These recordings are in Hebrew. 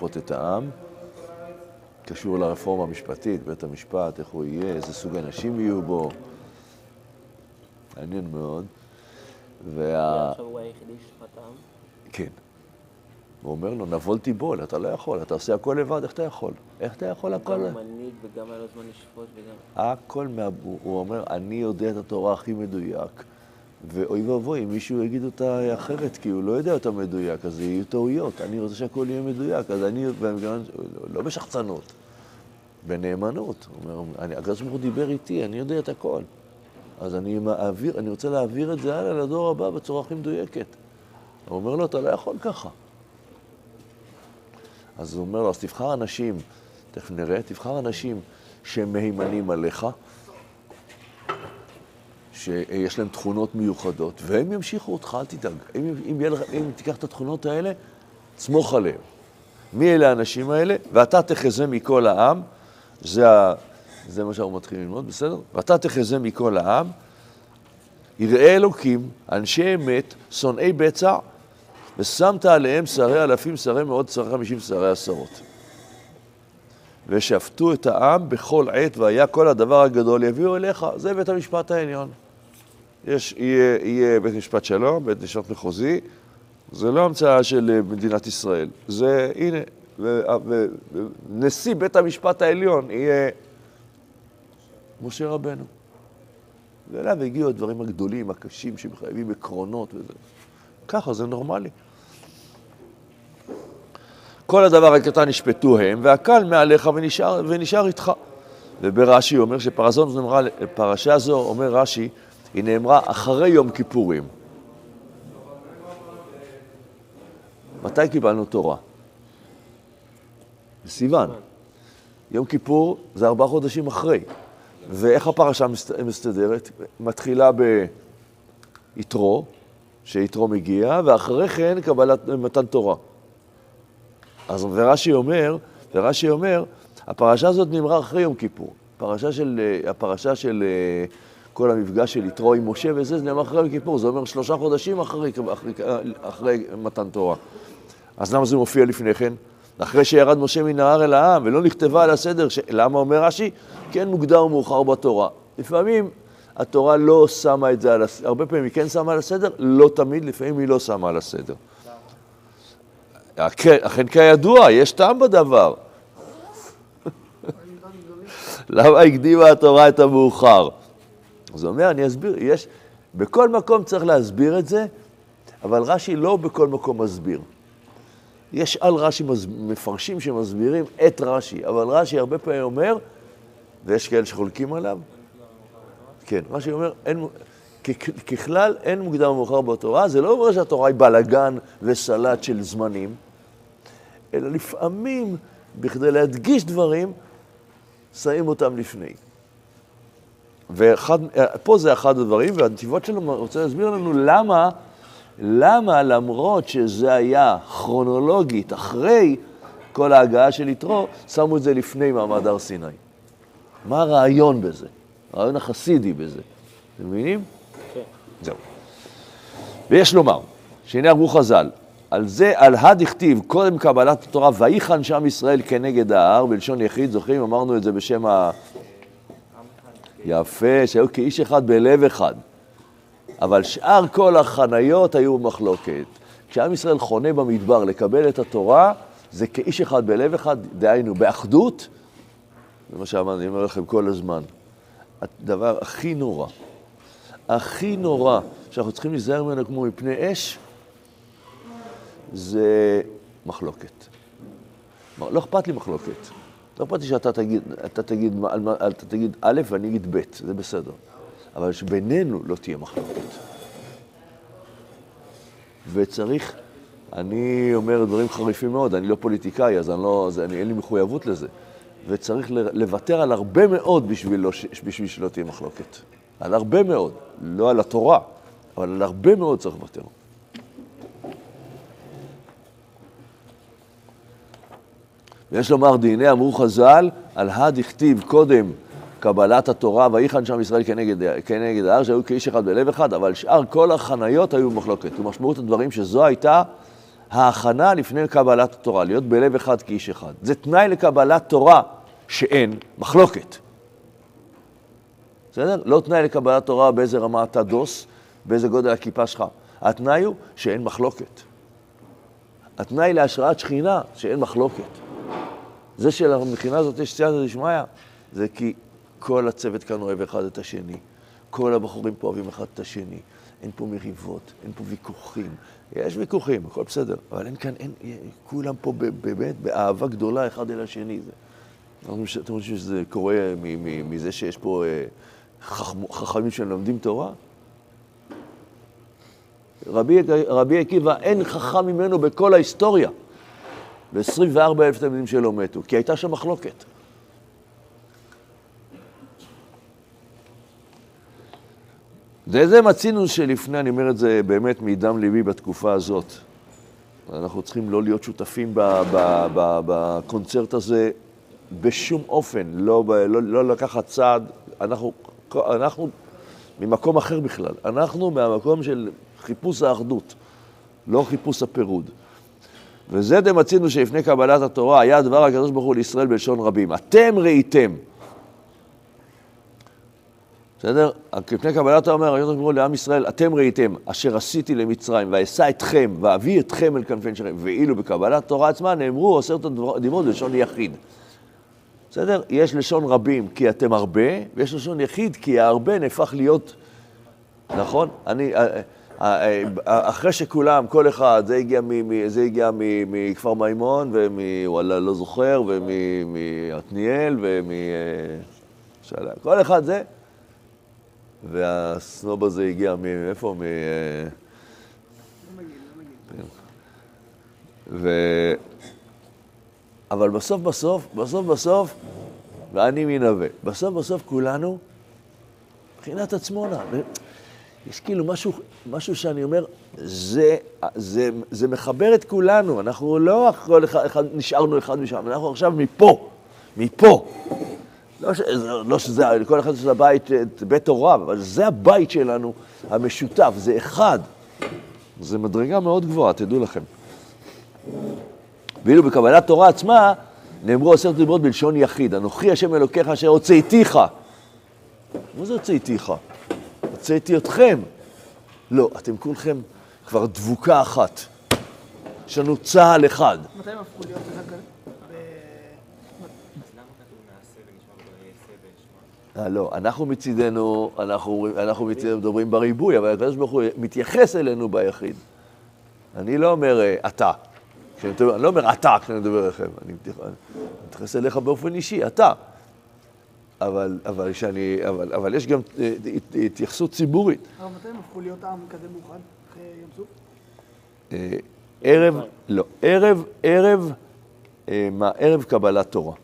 לשפוט את העם, קשור לרפורמה המשפטית, בית המשפט, איך הוא יהיה, איזה סוג אנשים יהיו בו. מעניין מאוד. וה... הוא היחידי? כן. הוא אומר לו, נבול תיבול, אתה לא יכול, אתה עושה הכל לבד, איך אתה יכול? איך אתה יכול הכל? גם מנהיג וגם היה לו זמן לשפוט וגם... הכל, מה... הוא אומר, אני יודע את התורה הכי מדויק, ואוי ואבוי אם מישהו יגיד אותה אחרת, כי הוא לא יודע אותה מדויק, אז יהיו טעויות. אני רוצה שהכל יהיה מדויק, אז אני, לא בשחצנות, בנאמנות. הוא אומר, הקדוש ברוך הוא דיבר איתי, אני יודע את הכל. אז אני מעביר, אני רוצה להעביר את זה הלאה לדור הבא בצורה הכי מדויקת. הוא אומר לו, אתה לא יכול ככה. אז הוא אומר לו, אז תבחר אנשים, תכף נראה, תבחר אנשים שהם מהימנים עליך, שיש להם תכונות מיוחדות, והם ימשיכו אותך, אל תדאג. אם, אם, אם, אם תיקח את התכונות האלה, סמוך עליהם. מי אלה האנשים האלה? ואתה תחזה מכל העם, זה, ה, זה מה שאנחנו מתחילים ללמוד, בסדר? ואתה תחזה מכל העם, יראי אלוקים, אנשי אמת, שונאי בצע, ושמת עליהם שרי אלפים, שרי מאות, שרי חמישים, שרי עשרות. ושפטו את העם בכל עת, והיה כל הדבר הגדול יביאו אליך. זה בית המשפט העליון. יש, יהיה, יהיה בית משפט שלום, בית משפט מחוזי, זה לא המצאה של מדינת ישראל. זה, הנה, ונשיא בית המשפט העליון יהיה משה רבנו. ואליו הגיעו הדברים הגדולים, הקשים, שמחייבים עקרונות וזה. ככה, זה נורמלי. כל הדבר הקטן נשפטו הם, והקל מעליך ונשאר, ונשאר איתך. וברש"י אומר שפרשה זו, אומר רש"י, היא נאמרה אחרי יום כיפורים. מתי קיבלנו תורה? בסיוון. יום כיפור זה ארבעה חודשים אחרי. ואיך הפרשה מסתדרת? מתחילה ביתרו, שיתרו מגיע, ואחרי כן קבלת מתן תורה. אז ורש"י אומר, ורש"י אומר, הפרשה הזאת נאמרה אחרי יום כיפור. הפרשה של, הפרשה של כל המפגש של יתרו עם משה וזה, זה נאמר אחרי יום כיפור, זה אומר שלושה חודשים אחרי, אחרי, אחרי מתן תורה. אז למה זה מופיע לפני כן? אחרי שירד משה מן ההר אל העם, ולא נכתבה על הסדר, ש... למה אומר רש"י? כן מוקדם ומאוחר בתורה. לפעמים התורה לא שמה את זה על הסדר, הרבה פעמים היא כן שמה על הסדר, לא תמיד, לפעמים היא לא שמה על הסדר. אכן כידוע, יש טעם בדבר. למה הקדימה התורה את המאוחר? אז הוא אומר, אני אסביר, יש, בכל מקום צריך להסביר את זה, אבל רש"י לא בכל מקום מסביר. יש על רש"י מפרשים שמסבירים את רש"י, אבל רש"י הרבה פעמים אומר, ויש כאלה שחולקים עליו, כן, רש"י אומר, אין, ככלל אין מוקדם ומאוחר בתורה, זה לא אומר שהתורה היא בלאגן וסלט של זמנים, אלא לפעמים, בכדי להדגיש דברים, שמים אותם לפני. ופה זה אחד הדברים, והנתיבות שלו רוצה להסביר לנו למה, למה למרות שזה היה כרונולוגית אחרי כל ההגעה של יתרו, שמו את זה לפני מעמד הר סיני. מה הרעיון בזה? הרעיון החסידי בזה. אתם מבינים? כן. זהו. ויש לומר, שהנה אמרו חז"ל, על זה, על הד הכתיב, קודם קבלת התורה, ויחן שם ישראל כנגד ההר, בלשון יחיד, זוכרים? אמרנו את זה בשם ה... יפה, שהיו כאיש אחד בלב אחד. אבל שאר כל החניות היו במחלוקת. כשעם ישראל חונה במדבר לקבל את התורה, זה כאיש אחד בלב אחד, דהיינו, באחדות, זה מה שאמרתי, אני אומר לכם כל הזמן. הדבר הכי נורא, הכי נורא, שאנחנו צריכים להיזהר ממנו כמו מפני אש, זה מחלוקת. לא אכפת לי מחלוקת. לא אכפת לי שאתה תגיד, אתה תגיד, אתה תגיד א' ואני אגיד ב', זה בסדר. אבל שבינינו לא תהיה מחלוקת. וצריך, אני אומר דברים חריפים מאוד, אני לא פוליטיקאי, אז אני לא, זה, אני, אין לי מחויבות לזה. וצריך לוותר על הרבה מאוד בשביל, לא, בשביל שלא תהיה מחלוקת. על הרבה מאוד, לא על התורה, אבל על הרבה מאוד צריך לוותר. ויש לומר, דיני אמרו חז"ל, על הד הכתיב קודם קבלת התורה, ויחן שם ישראל כנגד, כנגד ההר, שהיו כאיש אחד בלב אחד, אבל שאר כל החניות היו במחלוקת. ומשמעות הדברים שזו הייתה ההכנה לפני קבלת התורה, להיות בלב אחד כאיש אחד. זה תנאי לקבלת תורה שאין מחלוקת. בסדר? לא תנאי לקבלת תורה באיזה רמה אתה דוס, באיזה גודל הכיפה שלך. התנאי הוא שאין מחלוקת. התנאי להשראת שכינה, שאין מחלוקת. זה שלמכינה הזאת יש סייעתא דשמיא, זה כי כל הצוות כאן אוהב אחד את השני. כל הבחורים פה אוהבים אחד את השני. אין פה מריבות, אין פה ויכוחים. יש ויכוחים, הכל בסדר, אבל אין כאן, אין, כולם פה באמת באהבה גדולה אחד אל השני. זה. אתם חושבים שזה קורה מזה שיש פה אה, חכמים שלומדים תורה? רבי, רבי עקיבא, אין חכם ממנו בכל ההיסטוריה. ו-24 אלף תלמידים שלו מתו, כי הייתה שם מחלוקת. וזה מצינו שלפני, אני אומר את זה באמת מדם ליבי בתקופה הזאת. אנחנו צריכים לא להיות שותפים בקונצרט הזה בשום אופן, לא, לא, לא לקחת צעד, אנחנו, אנחנו ממקום אחר בכלל, אנחנו מהמקום של חיפוש האחדות, לא חיפוש הפירוד. וזה דמצינו שלפני קבלת התורה היה דבר הקדוש ברוך הוא לישראל בלשון רבים. אתם ראיתם. בסדר? לפני קבלת התורה אומר הקדוש ברוך הוא לעם ישראל, אתם ראיתם אשר עשיתי למצרים ואשא אתכם ואביא אתכם אל כנפי שלכם. ואילו בקבלת התורה עצמה נאמרו עשרת הדיברות בלשון יחיד. בסדר? יש לשון רבים כי אתם הרבה, ויש לשון יחיד כי ההרבה נהפך להיות, נכון? אני... אחרי שכולם, כל אחד, זה הגיע, מ, זה הגיע מכפר מימון, ומוואלה, לא זוכר, ומעתניאל, ומ... כל אחד זה, והסנוב הזה הגיע מאיפה? מ... ו... אבל בסוף בסוף, בסוף בסוף, ואני מנווה, בסוף בסוף כולנו מבחינת עצמונה. יש כאילו משהו, משהו שאני אומר, זה, זה, זה מחבר את כולנו, אנחנו לא כל אחד, אחד, נשארנו אחד משם, אנחנו עכשיו מפה, מפה. לא, ש, לא שזה, כל אחד לבית, את בית הוריו, אבל זה הבית שלנו, המשותף, זה אחד. זו מדרגה מאוד גבוהה, תדעו לכם. ואילו בקבלת תורה עצמה, נאמרו עשרת דיברות בלשון יחיד, אנוכי השם אלוקיך אשר הוצאתיך. מה זה הוצאתיך? הוצאתי אתכם. לא, אתם כולכם כבר דבוקה אחת. יש לנו צה"ל אחד. מתי הם הפכו להיות אה, לא, אנחנו מצידנו, אנחנו, אנחנו מצידנו מדברים בריבוי, אבל הקדוש ברוך הוא מתייחס אלינו ביחיד. אני לא אומר אה, אתה, אני לא אומר אתה כשאני מדבר אליכם, אני מתייחס אליך באופן אישי, אתה. אבל, אבל, שאני, אבל, אבל יש גם אה, התייחסות ציבורית. אבל מתי הם הפכו להיות עם כזה מאוחד אחרי ים סוף? אה, ערב, לא, ערב, ערב, אה, מה, ערב קבלת תורה.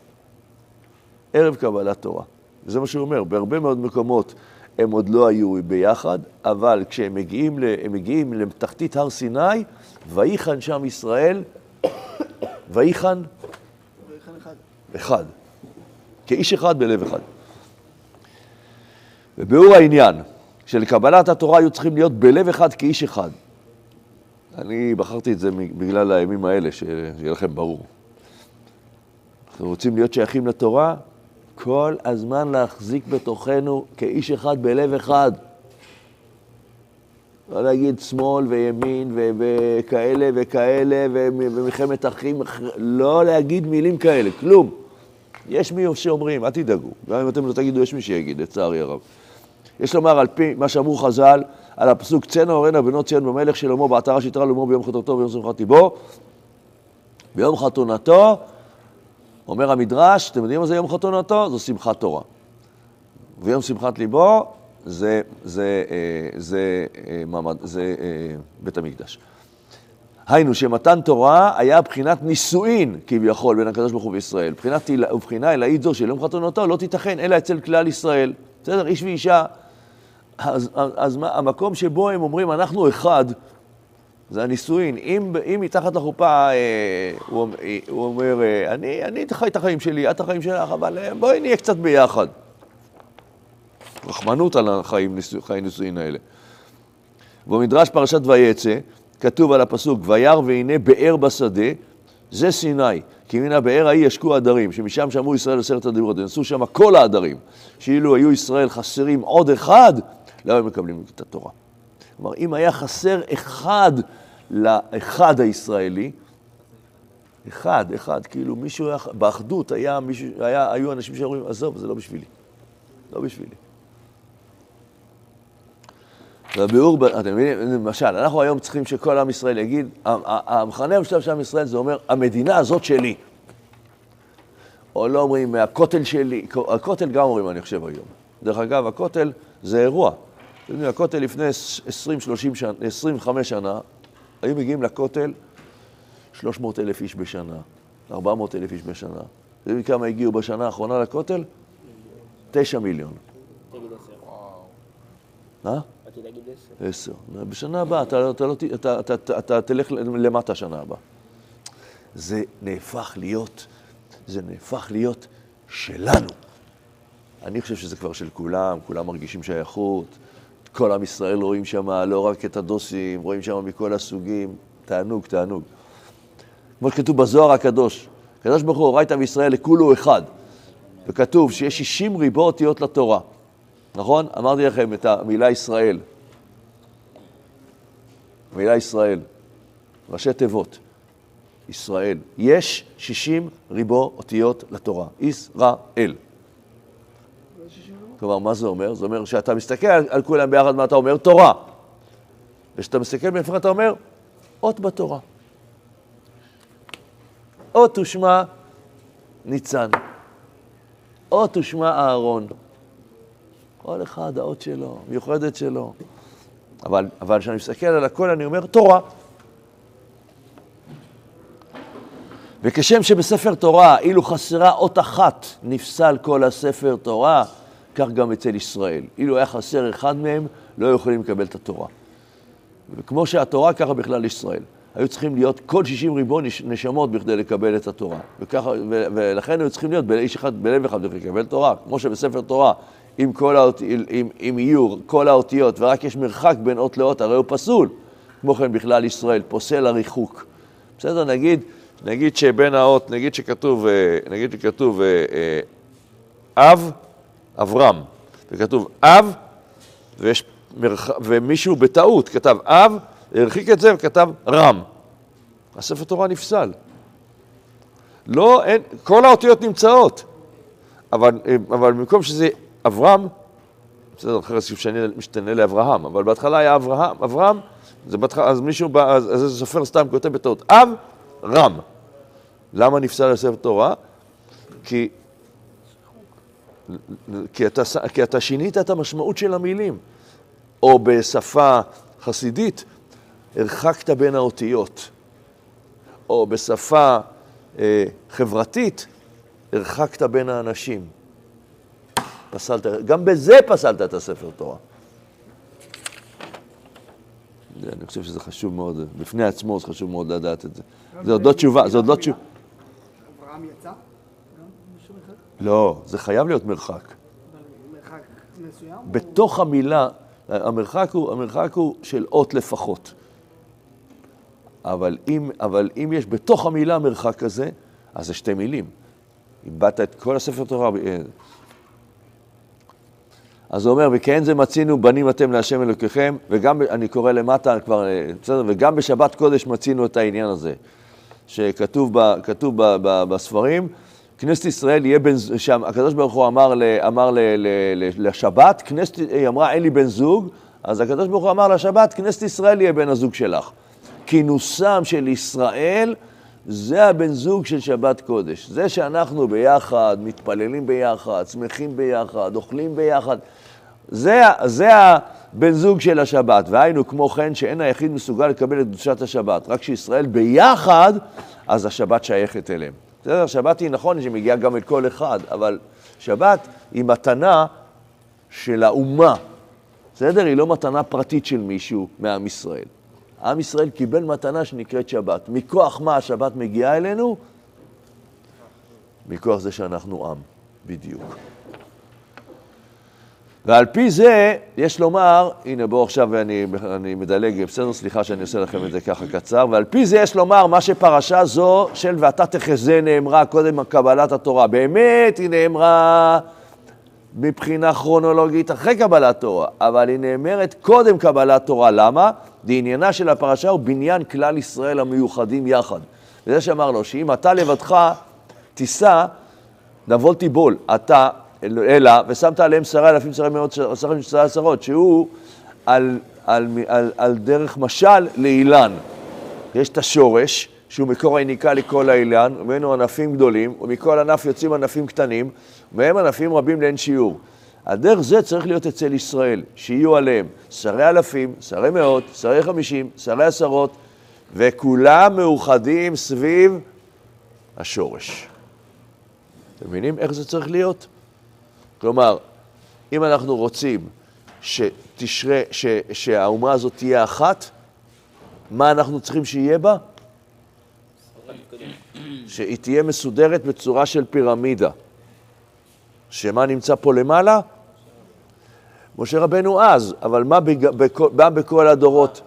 ערב קבלת תורה. זה מה שהוא אומר, בהרבה מאוד מקומות הם עוד לא היו ביחד, אבל כשהם מגיעים, הם מגיעים לתחתית הר סיני, ויחן שם ישראל, ויחן? ויחן אחד. אחד. כאיש אחד בלב אחד. וביאור העניין, שלקבלת התורה היו צריכים להיות בלב אחד כאיש אחד. אני בחרתי את זה בגלל הימים האלה, שיהיה לכם ברור. אנחנו רוצים להיות שייכים לתורה, כל הזמן להחזיק בתוכנו כאיש אחד בלב אחד. לא להגיד שמאל וימין וכאלה וכאלה ומלחמת אחים, לא להגיד מילים כאלה, כלום. יש מי שאומרים, אל תדאגו, גם אם אתם לא תגידו, יש מי שיגיד, לצערי הרב. יש לומר, על פי מה שאמרו חז"ל, על הפסוק צאנה אורנה בנות ציון במלך שלמה בעטרה שיתרה לאמור ביום חתונתו וביום שמחת ליבו. ביום חתונתו, אומר המדרש, אתם יודעים מה זה יום חתונתו? זו שמחת תורה. ויום שמחת ליבו זה, זה, זה, אה, זה, אה, מעמד, זה אה, בית המקדש. היינו שמתן תורה היה בחינת נישואין כביכול בין הקדוש ברוך הוא וישראל. בחינת ובחינה אלאית זו של יום חתונתו לא תיתכן אלא אצל כלל ישראל. בסדר? איש ואישה. אז, אז, אז המקום שבו הם אומרים אנחנו אחד, זה הנישואין. אם, אם מתחת לחופה אה, הוא, הוא אומר, אה, אני, אני חי את החיים שלי, את החיים שלך, אבל אה, בואי נהיה קצת ביחד. רחמנות על החיים נישואין האלה. במדרש פרשת ויצא, כתוב על הפסוק, וירא והנה באר בשדה, זה סיני. כי מן הבאר ההיא ישקו עדרים, שמשם שמעו ישראל עשרת הדיברות, ונסו שם כל העדרים. שאילו היו ישראל חסרים עוד אחד, לא היו מקבלים את התורה. כלומר, אם היה חסר אחד לאחד הישראלי, אחד, אחד, כאילו מישהו היה, באחדות היה מישהו, היה, היו אנשים שאומרים, עזוב, זה לא בשבילי. לא בשבילי. והביאור, אתם מבינים, למשל, אנחנו היום צריכים שכל עם ישראל יגיד, המחנה המשותף של עם ישראל זה אומר, המדינה הזאת שלי. או לא אומרים, הכותל שלי, הכותל גם אומרים, אני חושב היום. דרך אגב, הכותל זה אירוע. אתם יודעים, הכותל לפני 20-30 שנה, 25 שנה, היו מגיעים לכותל 300 אלף איש בשנה, 400 אלף איש בשנה. אתם יודעים כמה הגיעו בשנה האחרונה לכותל? 9 מיליון. אה? רציתי להגיד עשר. עשר. בשנה הבאה, אתה, אתה, לא, אתה, אתה, אתה, אתה תלך למטה שנה הבאה. זה נהפך להיות, זה נהפך להיות שלנו. אני חושב שזה כבר של כולם, כולם מרגישים שייכות. כל עם ישראל רואים שם לא רק את הדוסים, רואים שם מכל הסוגים. תענוג, תענוג. כמו שכתוב בזוהר הקדוש, הקדוש ברוך הוא עם ישראל לכולו אחד. וכתוב שיש 60 ריבו אותיות לתורה. נכון? אמרתי לכם את המילה ישראל. המילה ישראל, ראשי תיבות, ישראל. יש 60 ריבו אותיות לתורה, ישראל. כלומר, מה זה אומר? זה אומר שאתה מסתכל על, כולם ביחד, מה אתה אומר? תורה. וכשאתה מסתכל בנפרד אתה אומר, אות בתורה. אות ושמה ניצן. אות ושמה אהרון. כל אחד, האות שלו, מיוחדת שלו. אבל, אבל כשאני מסתכל על הכל, אני אומר, תורה. וכשם שבספר תורה, אילו חסרה אות אחת, נפסל כל הספר תורה, כך גם אצל ישראל. אילו היה חסר אחד מהם, לא יכולים לקבל את התורה. וכמו שהתורה, ככה בכלל ישראל. היו צריכים להיות כל 60 ריבון נש- נשמות בכדי לקבל את התורה. וככה, ו- ולכן היו צריכים להיות בלב אחד בכדי לקבל תורה. כמו שבספר תורה, אם, כל האות, אם, אם יהיו כל האותיות ורק יש מרחק בין אות לאות, הרי הוא פסול. כמו כן בכלל ישראל, פוסל הריחוק. בסדר, נגיד, נגיד שבין האות, נגיד שכתוב, אה, נגיד שכתוב אה, אה, אב, אברהם, וכתוב אב, ויש מרח... ומישהו בטעות כתב אב, הרחיק את זה וכתב רם. הספר תורה נפסל. לא, אין, כל האותיות נמצאות, אבל, אבל במקום שזה אברהם, בסדר, אחרי זה משתנה, לאברהם, אבל בהתחלה היה אברהם, אברהם, זה בהתחלה, אז מישהו, בא, אז, איזה סופר סתם כותב בטעות, אב, רם. למה נפסל הספר תורה? כי, כי, אתה, כי אתה שינית את המשמעות של המילים. או בשפה חסידית, הרחקת בין האותיות. או בשפה אה, חברתית, הרחקת בין האנשים. פסלת, גם בזה פסלת את הספר תורה. אני חושב שזה חשוב מאוד, בפני עצמו זה חשוב מאוד לדעת את זה. זה עוד לא תשובה, זה עוד לא תשובה. אברהם יצא? לא, זה חייב להיות מרחק. מרחק מסוים? בתוך המילה, המרחק הוא, המרחק הוא של אות לפחות. אבל אם, אבל אם יש בתוך המילה מרחק כזה, אז זה שתי מילים. איבדת את כל הספר תורה. אז הוא אומר, וכן זה מצינו בנים אתם להשם אלוקיכם, וגם, אני קורא למטה כבר, אה, בסדר, וגם בשבת קודש מצינו את העניין הזה, שכתוב ב, כתוב ב, ב, בספרים, כנסת ישראל יהיה בן, ז- שם, הקדוש ברוך הוא אמר, ל, אמר ל, ל, ל, לשבת, כנסת, היא אמרה אין לי בן זוג, אז הקדוש ברוך הוא אמר לשבת, כנסת ישראל יהיה בן הזוג שלך. כינוסם של ישראל, זה הבן זוג של שבת קודש. זה שאנחנו ביחד, מתפללים ביחד, שמחים ביחד, אוכלים ביחד, זה, זה הבן זוג של השבת. והיינו כמו כן שאין היחיד מסוגל לקבל את קדושת השבת. רק כשישראל ביחד, אז השבת שייכת אליהם. בסדר? שבת היא נכון שהיא מגיעה גם אל כל אחד, אבל שבת היא מתנה של האומה. בסדר? היא לא מתנה פרטית של מישהו מעם ישראל. עם ישראל קיבל מתנה שנקראת שבת. מכוח מה השבת מגיעה אלינו? מכוח זה שאנחנו עם, בדיוק. ועל פי זה, יש לומר, הנה בואו עכשיו אני, אני מדלג, בסדר, סליחה שאני עושה לכם את זה ככה קצר, ועל פי זה יש לומר מה שפרשה זו של ואתה תחזה נאמרה קודם קבלת התורה. באמת היא נאמרה מבחינה כרונולוגית אחרי קבלת תורה, אבל היא נאמרת קודם קבלת תורה. למה? לעניינה של הפרשה הוא בניין כלל ישראל המיוחדים יחד. וזה שאמר לו, שאם אתה לבדך תישא, נבול תיבול, אתה, אלא, ושמת עליהם שרי אלפים, שרי מאות, שרי שרי עשרות, שהוא על, על, על, על דרך משל לאילן. יש את השורש, שהוא מקור היניקה לכל האילן, וממנו ענפים גדולים, ומכל ענף יוצאים ענפים קטנים, ומהם ענפים רבים לאין שיעור. על דרך זה צריך להיות אצל ישראל, שיהיו עליהם שרי אלפים, שרי מאות, שרי חמישים, שרי עשרות, וכולם מאוחדים סביב השורש. אתם מבינים איך זה צריך להיות? כלומר, אם אנחנו רוצים שתשרה, ש, שהאומה הזאת תהיה אחת, מה אנחנו צריכים שיהיה בה? שהיא תהיה מסודרת בצורה של פירמידה. שמה נמצא פה למעלה? משה רבנו אז, אבל מה, בג... בכל, בכל הדורות?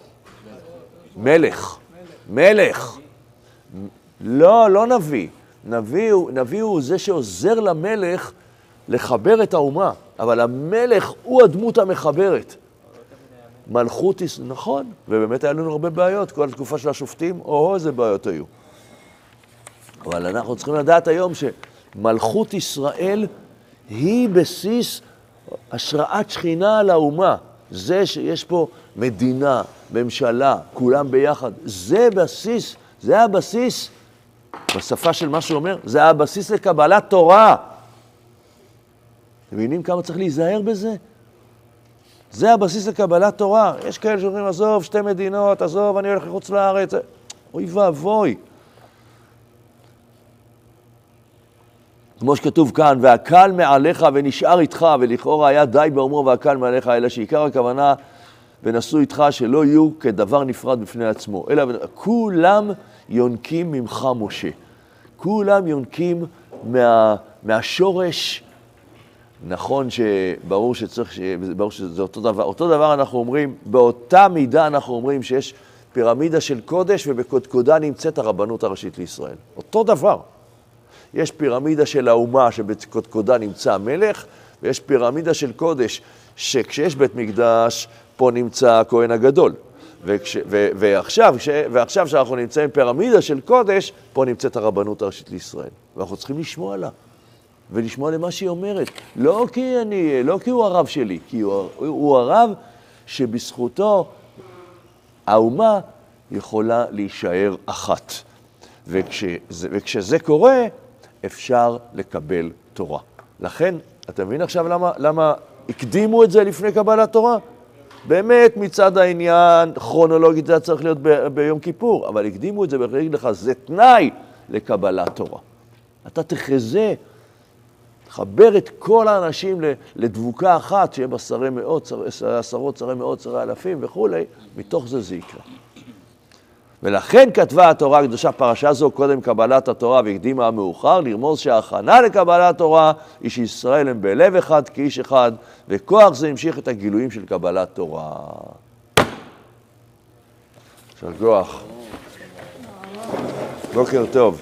מלך. מלך. לא, לא נביא. נביא, נביא הוא זה שעוזר למלך לחבר את האומה, אבל המלך הוא הדמות המחברת. מלכות, נכון, ובאמת היה לנו הרבה בעיות, כל התקופה של השופטים, או איזה בעיות היו. אבל אנחנו צריכים לדעת היום שמלכות ישראל היא בסיס השראת שכינה על האומה. זה שיש פה מדינה, ממשלה, כולם ביחד, זה בסיס, זה הבסיס, בשפה של מה שאומר, זה הבסיס לקבלת תורה. אתם מבינים כמה צריך להיזהר בזה? זה הבסיס לקבלת תורה. יש כאלה שאומרים, עזוב, שתי מדינות, עזוב, אני הולך לחוץ לארץ. אוי ואבוי. כמו שכתוב כאן, והקל מעליך ונשאר איתך, ולכאורה היה די באומרו והקל מעליך, אלא שעיקר הכוונה, ונשאו איתך שלא יהיו כדבר נפרד בפני עצמו, אלא כולם יונקים ממך משה. כולם יונקים מה, מהשורש. נכון שברור שצריך, ברור שזה אותו דבר. אותו דבר אנחנו אומרים, באותה מידה אנחנו אומרים שיש פירמידה של קודש ובקודקודה נמצאת הרבנות הראשית לישראל. אותו דבר. יש פירמידה של האומה שבקודקודה נמצא המלך, ויש פירמידה של קודש, שכשיש בית מקדש, פה נמצא הכהן הגדול. וכש, ו, ועכשיו, כש, ועכשיו שאנחנו נמצאים פירמידה של קודש, פה נמצאת הרבנות הראשית לישראל. ואנחנו צריכים לשמוע לה, ולשמוע למה שהיא אומרת. לא כי, אני, לא כי הוא הרב שלי, כי הוא, הוא הרב שבזכותו האומה יכולה להישאר אחת. וכשזה, וכשזה קורה, אפשר לקבל תורה. לכן, אתה מבין עכשיו למה, למה הקדימו את זה לפני קבלת תורה? באמת, מצד העניין, כרונולוגית זה היה צריך להיות ב- ביום כיפור, אבל הקדימו את זה ולהגיד לך, זה תנאי לקבלת תורה. אתה תחזה, תחבר את כל האנשים לדבוקה אחת, שיהיה בה שרי מאות, שרי עשרות, שרי מאות, שרי אלפים וכולי, מתוך זה זה יקרה. ולכן כתבה התורה הקדושה פרשה זו קודם קבלת התורה והקדימה המאוחר, לרמוז שההכנה לקבלת תורה היא שישראל הם בלב אחד כאיש אחד, וכוח זה המשיך את הגילויים של קבלת תורה. יישר כוח. בוקר טוב.